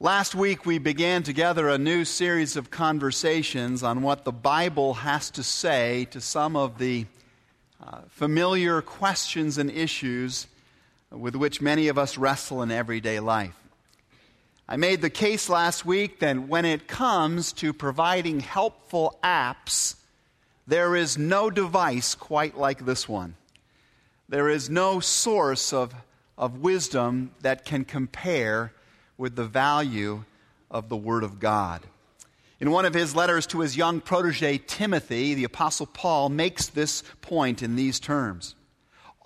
Last week, we began together a new series of conversations on what the Bible has to say to some of the uh, familiar questions and issues with which many of us wrestle in everyday life. I made the case last week that when it comes to providing helpful apps, there is no device quite like this one. There is no source of, of wisdom that can compare with the value of the Word of God. In one of his letters to his young protege, Timothy, the Apostle Paul makes this point in these terms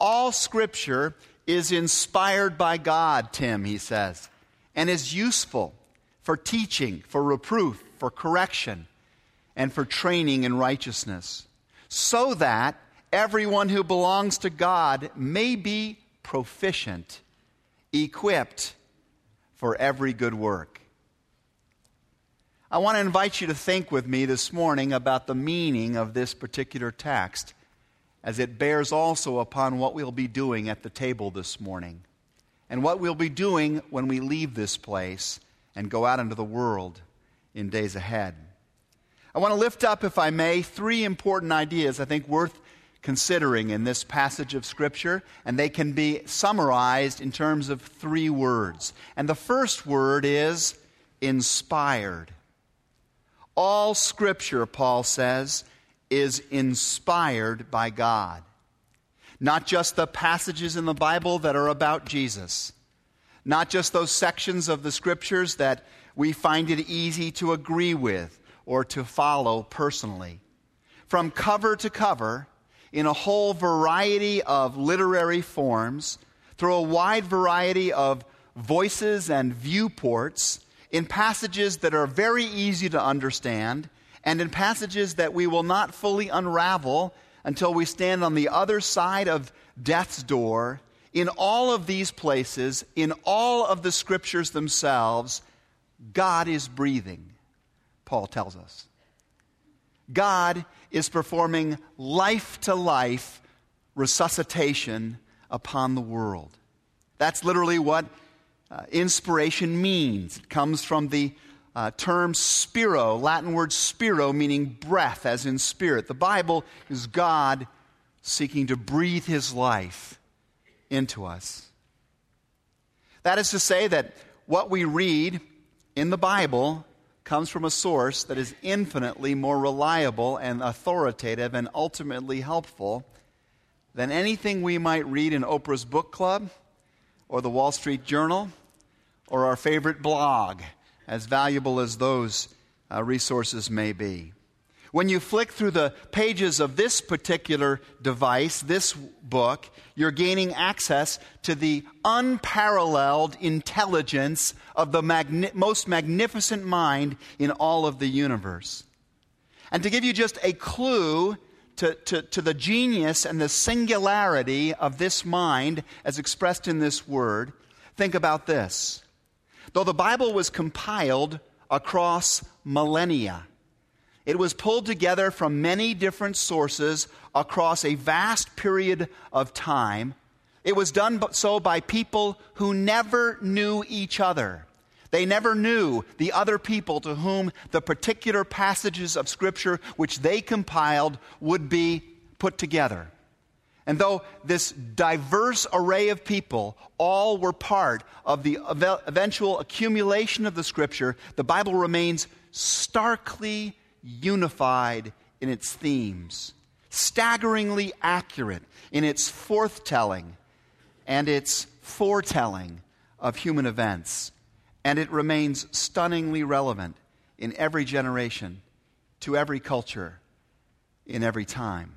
All Scripture is inspired by God, Tim, he says, and is useful for teaching, for reproof, for correction, and for training in righteousness, so that everyone who belongs to God may be proficient, equipped, for every good work. I want to invite you to think with me this morning about the meaning of this particular text as it bears also upon what we'll be doing at the table this morning and what we'll be doing when we leave this place and go out into the world in days ahead. I want to lift up, if I may, three important ideas I think worth considering in this passage of Scripture, and they can be summarized in terms of three words. And the first word is inspired. All Scripture, Paul says, is inspired by God. Not just the passages in the Bible that are about Jesus, not just those sections of the Scriptures that we find it easy to agree with or to follow personally. From cover to cover, in a whole variety of literary forms, through a wide variety of voices and viewports, in passages that are very easy to understand, and in passages that we will not fully unravel until we stand on the other side of death's door. In all of these places, in all of the scriptures themselves, God is breathing, Paul tells us. God is performing life to life resuscitation upon the world. That's literally what uh, inspiration means. It comes from the uh, term spiro, Latin word spiro, meaning breath, as in spirit. The Bible is God seeking to breathe his life into us. That is to say, that what we read in the Bible comes from a source that is infinitely more reliable and authoritative and ultimately helpful than anything we might read in Oprah's book club or the Wall Street Journal or our favorite blog, as valuable as those uh, resources may be. When you flick through the pages of this particular device, this book, you're gaining access to the unparalleled intelligence of the magni- most magnificent mind in all of the universe. And to give you just a clue to, to, to the genius and the singularity of this mind as expressed in this word, think about this. Though the Bible was compiled across millennia, it was pulled together from many different sources across a vast period of time. It was done so by people who never knew each other. They never knew the other people to whom the particular passages of Scripture which they compiled would be put together. And though this diverse array of people all were part of the eventual accumulation of the Scripture, the Bible remains starkly unified in its themes, staggeringly accurate in its forthtelling and its foretelling of human events, and it remains stunningly relevant in every generation, to every culture, in every time.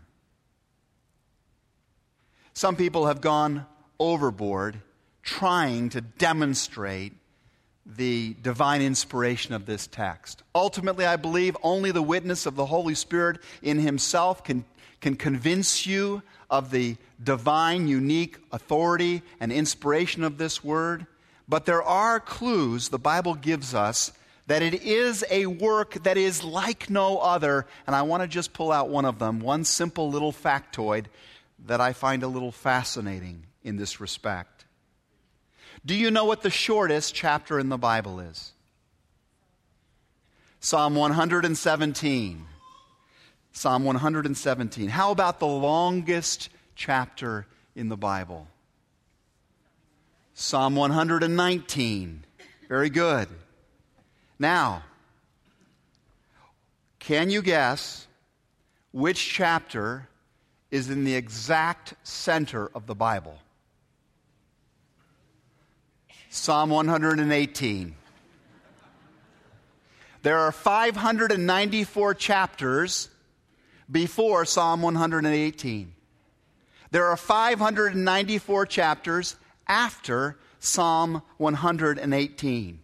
Some people have gone overboard trying to demonstrate the divine inspiration of this text. Ultimately, I believe only the witness of the Holy Spirit in Himself can, can convince you of the divine, unique authority and inspiration of this word. But there are clues the Bible gives us that it is a work that is like no other. And I want to just pull out one of them, one simple little factoid that I find a little fascinating in this respect. Do you know what the shortest chapter in the Bible is? Psalm 117. Psalm 117. How about the longest chapter in the Bible? Psalm 119. Very good. Now, can you guess which chapter is in the exact center of the Bible? Psalm 118. There are 594 chapters before Psalm 118. There are 594 chapters after Psalm 118.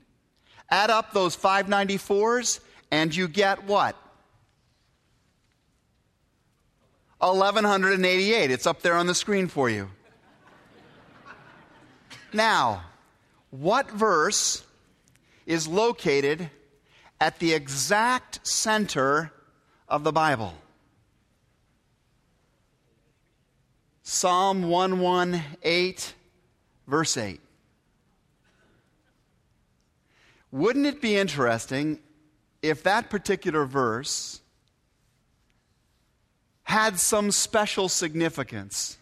Add up those 594s and you get what? 1188. It's up there on the screen for you. Now, what verse is located at the exact center of the Bible? Psalm 118, verse 8. Wouldn't it be interesting if that particular verse had some special significance?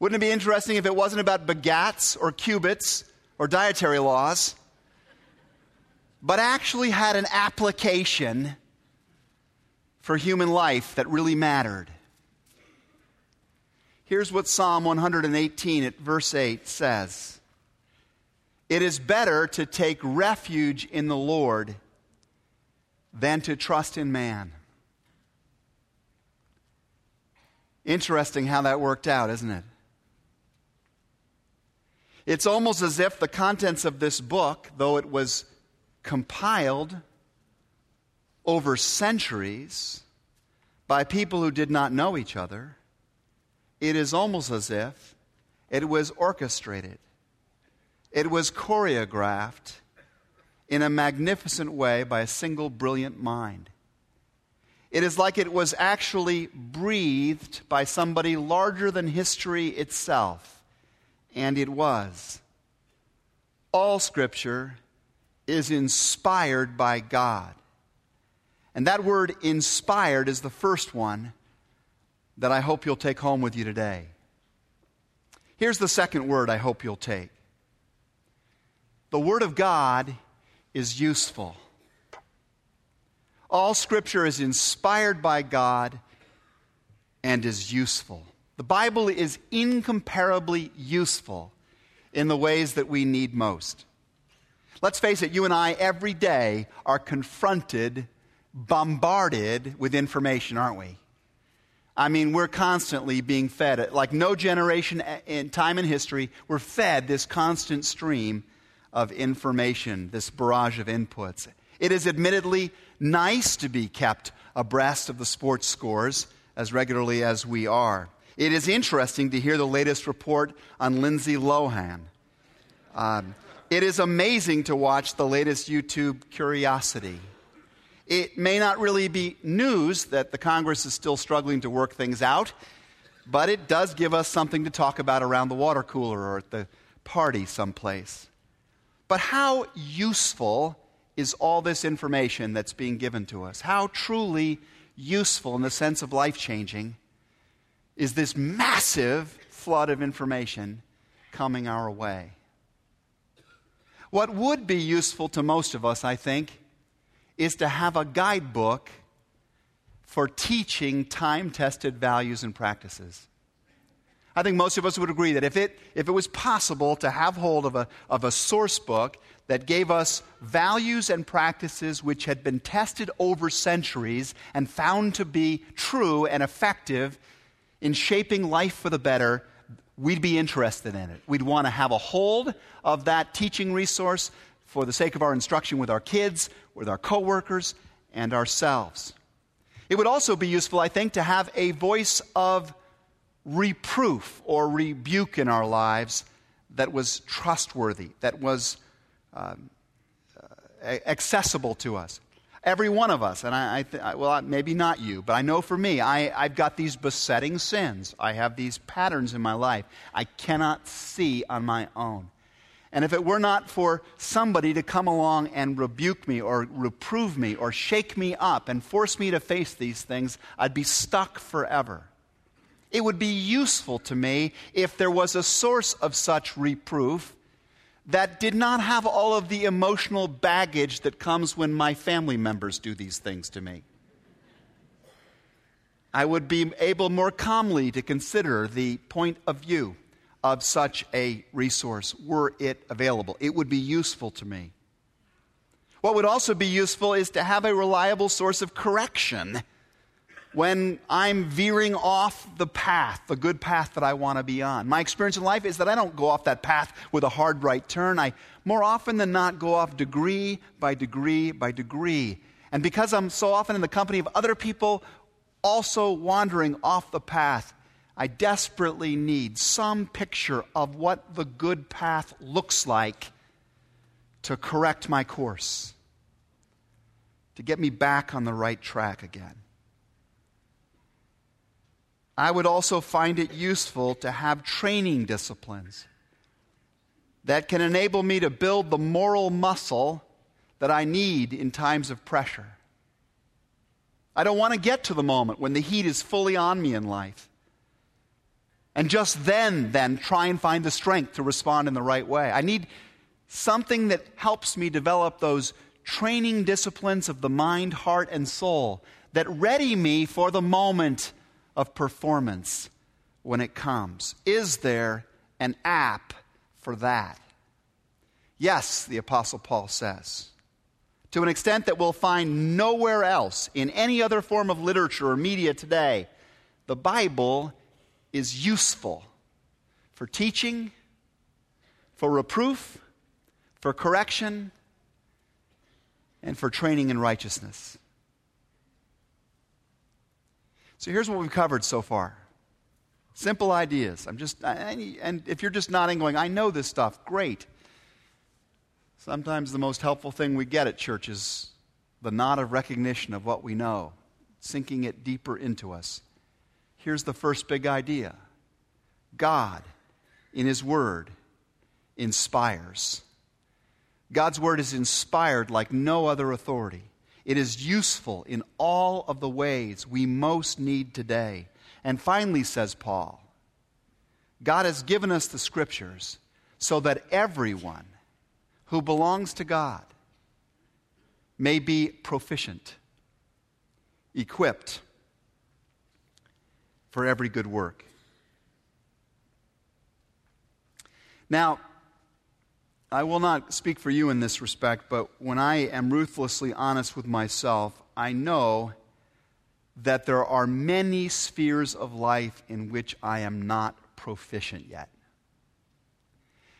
Wouldn't it be interesting if it wasn't about begats or cubits or dietary laws, but actually had an application for human life that really mattered? Here's what Psalm 118 at verse 8 says It is better to take refuge in the Lord than to trust in man. Interesting how that worked out, isn't it? It's almost as if the contents of this book, though it was compiled over centuries by people who did not know each other, it is almost as if it was orchestrated, it was choreographed in a magnificent way by a single brilliant mind. It is like it was actually breathed by somebody larger than history itself and it was. All Scripture is inspired by God. And that word inspired is the first one that I hope you'll take home with you today. Here's the second word I hope you'll take the Word of God is useful. All Scripture is inspired by God and is useful. The Bible is incomparably useful in the ways that we need most. Let's face it, you and I every day are confronted, bombarded with information, aren't we? I mean, we're constantly being fed, like no generation in time in history, we're fed this constant stream of information, this barrage of inputs. It is admittedly nice to be kept abreast of the sports scores as regularly as we are. It is interesting to hear the latest report on Lindsay Lohan. Um, it is amazing to watch the latest YouTube curiosity. It may not really be news that the Congress is still struggling to work things out, but it does give us something to talk about around the water cooler or at the party someplace. But how useful is all this information that's being given to us? How truly useful in the sense of life changing is this massive flood of information coming our way. What would be useful to most of us, I think, is to have a guidebook for teaching time tested values and practices. I think most of us would agree that if it, if it was possible to have hold of a, of a source book that gave us values and practices which had been tested over centuries and found to be true and effective in shaping life for the better, we'd be interested in it. We'd want to have a hold of that teaching resource for the sake of our instruction with our kids, with our coworkers, and ourselves. It would also be useful, I think, to have a voice of reproof or rebuke in our lives that was trustworthy, that was um, uh, accessible to us. Every one of us, and I, I th- well, maybe not you, but I know for me, I, I've got these besetting sins. I have these patterns in my life I cannot see on my own. And if it were not for somebody to come along and rebuke me or reprove me or shake me up and force me to face these things, I'd be stuck forever. It would be useful to me if there was a source of such reproof that did not have all of the emotional baggage that comes when my family members do these things to me. I would be able more calmly to consider the point of view of such a resource were it available. It would be useful to me. What would also be useful is to have a reliable source of correction when I'm veering off the path, the good path that I want to be on. My experience in life is that I don't go off that path with a hard right turn. I more often than not go off degree by degree by degree. And because I'm so often in the company of other people also wandering off the path, I desperately need some picture of what the good path looks like to correct my course, to get me back on the right track again. I would also find it useful to have training disciplines that can enable me to build the moral muscle that I need in times of pressure. I don't want to get to the moment when the heat is fully on me in life. And just then, then try and find the strength to respond in the right way. I need something that helps me develop those training disciplines of the mind, heart, and soul that ready me for the moment of performance when it comes. Is there an app for that? Yes, the Apostle Paul says to an extent that we'll find nowhere else in any other form of literature or media today. The Bible is useful for teaching, for reproof, for correction, and for training in righteousness. So here's what we've covered so far. Simple ideas. I'm just, and if you're just nodding, going, I know this stuff, great. Sometimes the most helpful thing we get at church is the nod of recognition of what we know, sinking it deeper into us. Here's the first big idea God, in His Word, inspires. God's Word is inspired like no other authority. It is useful in all of the ways we most need today. And finally, says Paul, God has given us the Scriptures so that everyone, who belongs to God may be proficient, equipped for every good work. Now, I will not speak for you in this respect, but when I am ruthlessly honest with myself, I know that there are many spheres of life in which I am not proficient yet.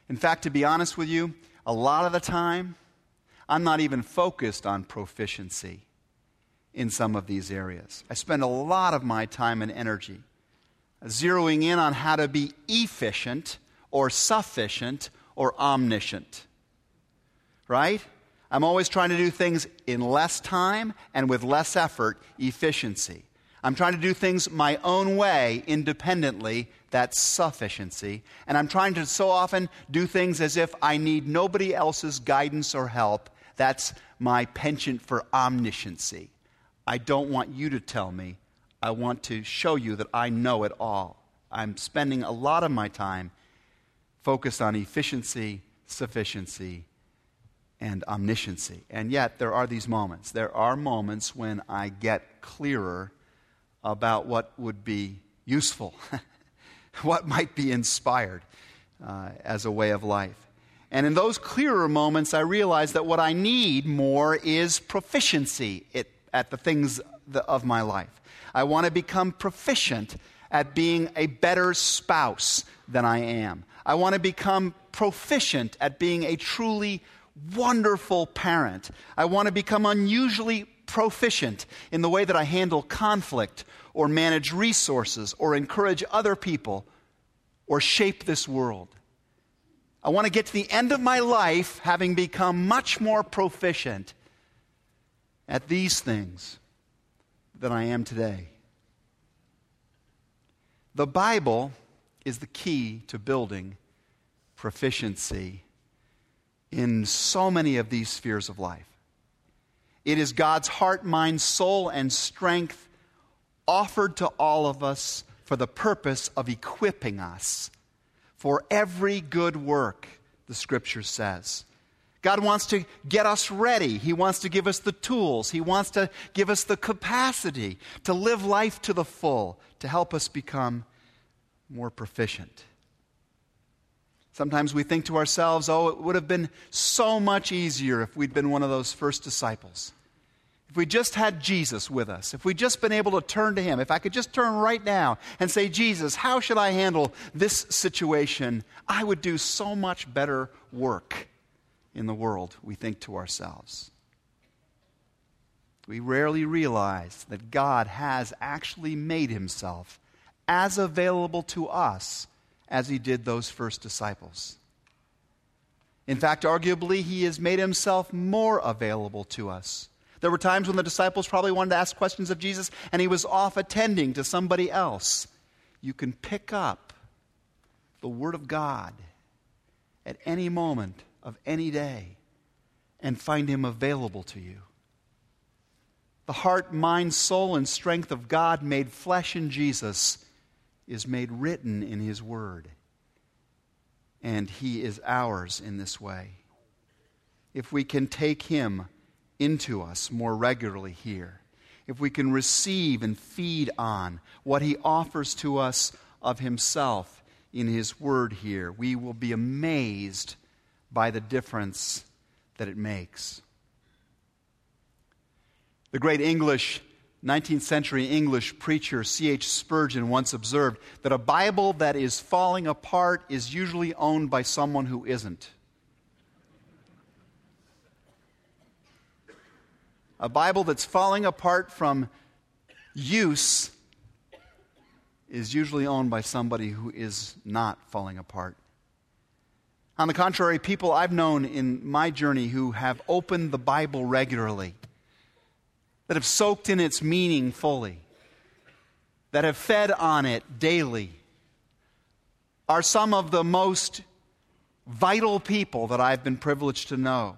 In fact, to be honest with you, a lot of the time, I'm not even focused on proficiency in some of these areas. I spend a lot of my time and energy zeroing in on how to be efficient or sufficient or omniscient. Right? I'm always trying to do things in less time and with less effort, efficiency. I'm trying to do things my own way, independently. That's sufficiency. And I'm trying to so often do things as if I need nobody else's guidance or help. That's my penchant for omnisciency. I don't want you to tell me. I want to show you that I know it all. I'm spending a lot of my time focused on efficiency, sufficiency, and omnisciency. And yet, there are these moments. There are moments when I get clearer about what would be useful, what might be inspired uh, as a way of life. And in those clearer moments, I realize that what I need more is proficiency at the things of my life. I want to become proficient at being a better spouse than I am. I want to become proficient at being a truly wonderful parent. I want to become unusually proficient in the way that I handle conflict or manage resources or encourage other people or shape this world. I want to get to the end of my life having become much more proficient at these things than I am today. The Bible is the key to building proficiency in so many of these spheres of life. It is God's heart, mind, soul, and strength offered to all of us for the purpose of equipping us for every good work, the scripture says. God wants to get us ready. He wants to give us the tools. He wants to give us the capacity to live life to the full, to help us become more proficient. Sometimes we think to ourselves, oh, it would have been so much easier if we'd been one of those first disciples. If we just had Jesus with us, if we'd just been able to turn to Him, if I could just turn right now and say, Jesus, how should I handle this situation? I would do so much better work in the world, we think to ourselves. We rarely realize that God has actually made Himself as available to us as He did those first disciples. In fact, arguably, He has made Himself more available to us there were times when the disciples probably wanted to ask questions of Jesus and he was off attending to somebody else. You can pick up the Word of God at any moment of any day and find him available to you. The heart, mind, soul, and strength of God made flesh in Jesus is made written in his Word. And he is ours in this way. If we can take him into us more regularly here, if we can receive and feed on what He offers to us of Himself in His Word here, we will be amazed by the difference that it makes. The great English, 19th century English preacher C.H. Spurgeon once observed that a Bible that is falling apart is usually owned by someone who isn't. a Bible that's falling apart from use is usually owned by somebody who is not falling apart. On the contrary, people I've known in my journey who have opened the Bible regularly, that have soaked in its meaning fully, that have fed on it daily, are some of the most vital people that I've been privileged to know.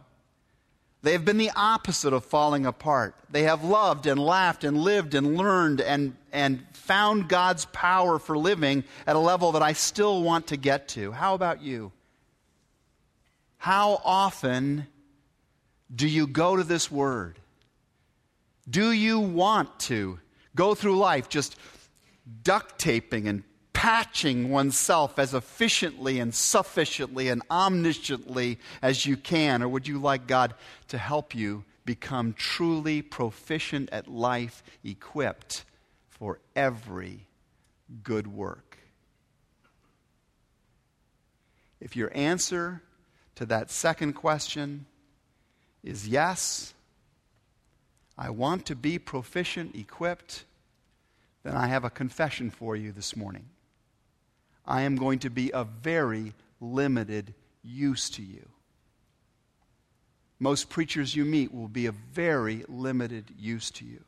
They have been the opposite of falling apart. They have loved and laughed and lived and learned and, and found God's power for living at a level that I still want to get to. How about you? How often do you go to this word? Do you want to go through life just duct taping and patching oneself as efficiently and sufficiently and omnisciently as you can? Or would you like God to help you become truly proficient at life, equipped for every good work? If your answer to that second question is yes, I want to be proficient, equipped, then I have a confession for you this morning. I am going to be of very limited use to you. Most preachers you meet will be of very limited use to you.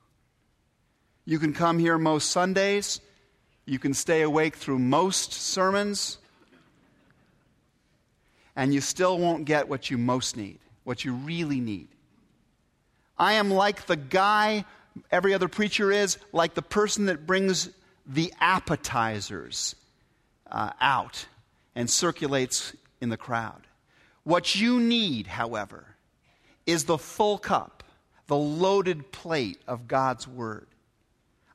You can come here most Sundays. You can stay awake through most sermons. And you still won't get what you most need, what you really need. I am like the guy every other preacher is, like the person that brings the appetizers uh, out and circulates in the crowd. What you need, however, is the full cup, the loaded plate of God's Word.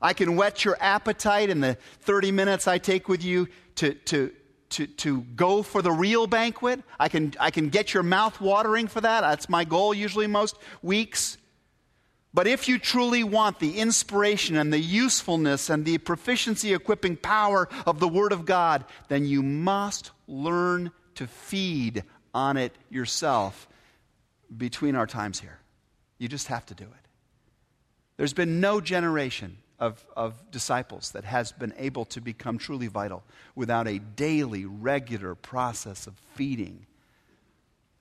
I can whet your appetite in the 30 minutes I take with you to, to, to, to go for the real banquet. I can, I can get your mouth watering for that. That's my goal usually most weeks. But if you truly want the inspiration and the usefulness and the proficiency equipping power of the Word of God, then you must learn to feed on it yourself between our times here. You just have to do it. There's been no generation of, of disciples that has been able to become truly vital without a daily, regular process of feeding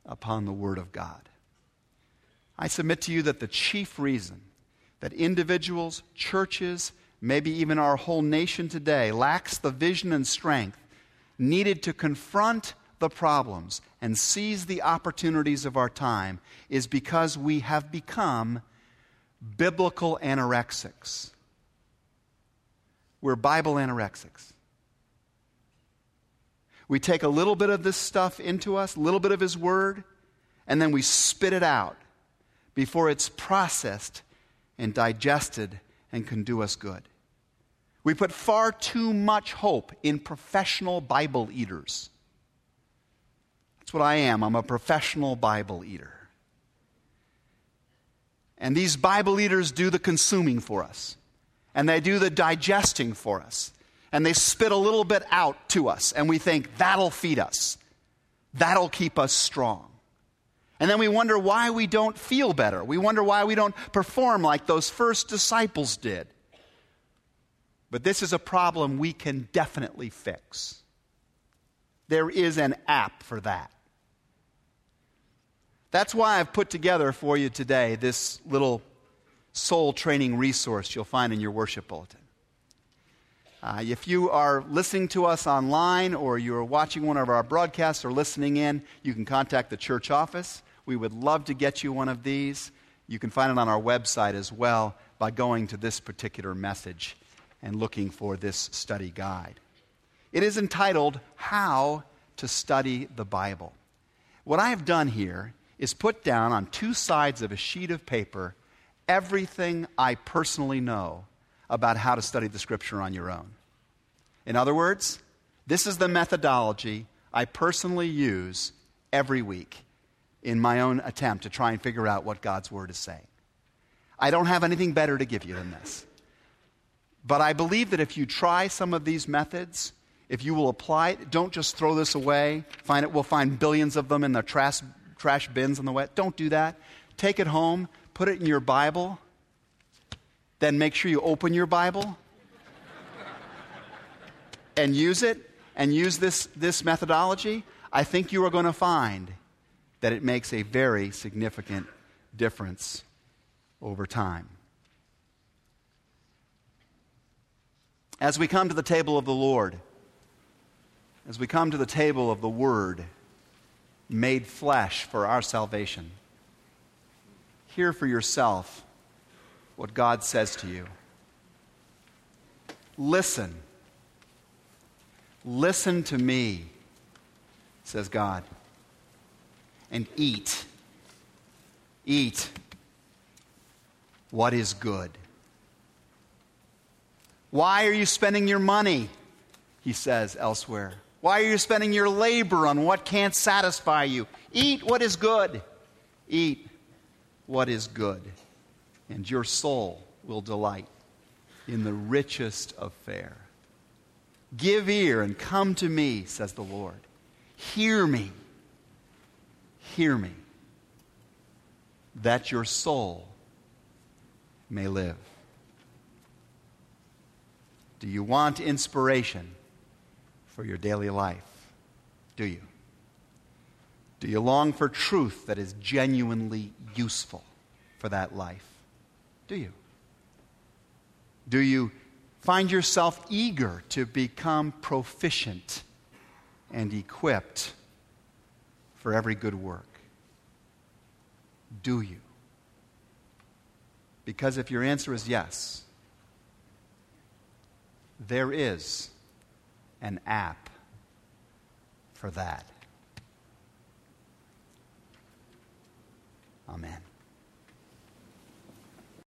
upon the Word of God. I submit to you that the chief reason that individuals, churches, maybe even our whole nation today lacks the vision and strength needed to confront the problems and seize the opportunities of our time is because we have become biblical anorexics. We're Bible anorexics. We take a little bit of this stuff into us, a little bit of His Word, and then we spit it out before it's processed and digested and can do us good. We put far too much hope in professional Bible eaters. That's what I am. I'm a professional Bible eater. And these Bible eaters do the consuming for us, and they do the digesting for us, and they spit a little bit out to us, and we think that'll feed us, that'll keep us strong. And then we wonder why we don't feel better. We wonder why we don't perform like those first disciples did. But this is a problem we can definitely fix. There is an app for that. That's why I've put together for you today this little soul training resource you'll find in your worship bulletin. Uh, if you are listening to us online or you're watching one of our broadcasts or listening in, you can contact the church office. We would love to get you one of these. You can find it on our website as well by going to this particular message and looking for this study guide. It is entitled How to Study the Bible. What I have done here is put down on two sides of a sheet of paper everything I personally know about how to study the Scripture on your own. In other words, this is the methodology I personally use every week in my own attempt to try and figure out what God's Word is saying. I don't have anything better to give you than this. But I believe that if you try some of these methods, if you will apply it, don't just throw this away. Find it, we'll find billions of them in the trash, trash bins on the wet. Don't do that. Take it home, put it in your Bible, then make sure you open your Bible and use it and use this, this methodology. I think you are going to find that it makes a very significant difference over time. As we come to the table of the Lord, as we come to the table of the Word made flesh for our salvation, hear for yourself what God says to you. Listen. Listen to me, says God, and eat. Eat what is good. Why are you spending your money? He says elsewhere. Why are you spending your labor on what can't satisfy you? Eat what is good. Eat what is good, and your soul will delight in the richest of fare. Give ear and come to me, says the Lord. Hear me. Hear me, that your soul may live. Do you want inspiration for your daily life? Do you? Do you long for truth that is genuinely useful for that life? Do you? Do you find yourself eager to become proficient and equipped for every good work? Do you? Because if your answer is yes, there is an app for that. Amen.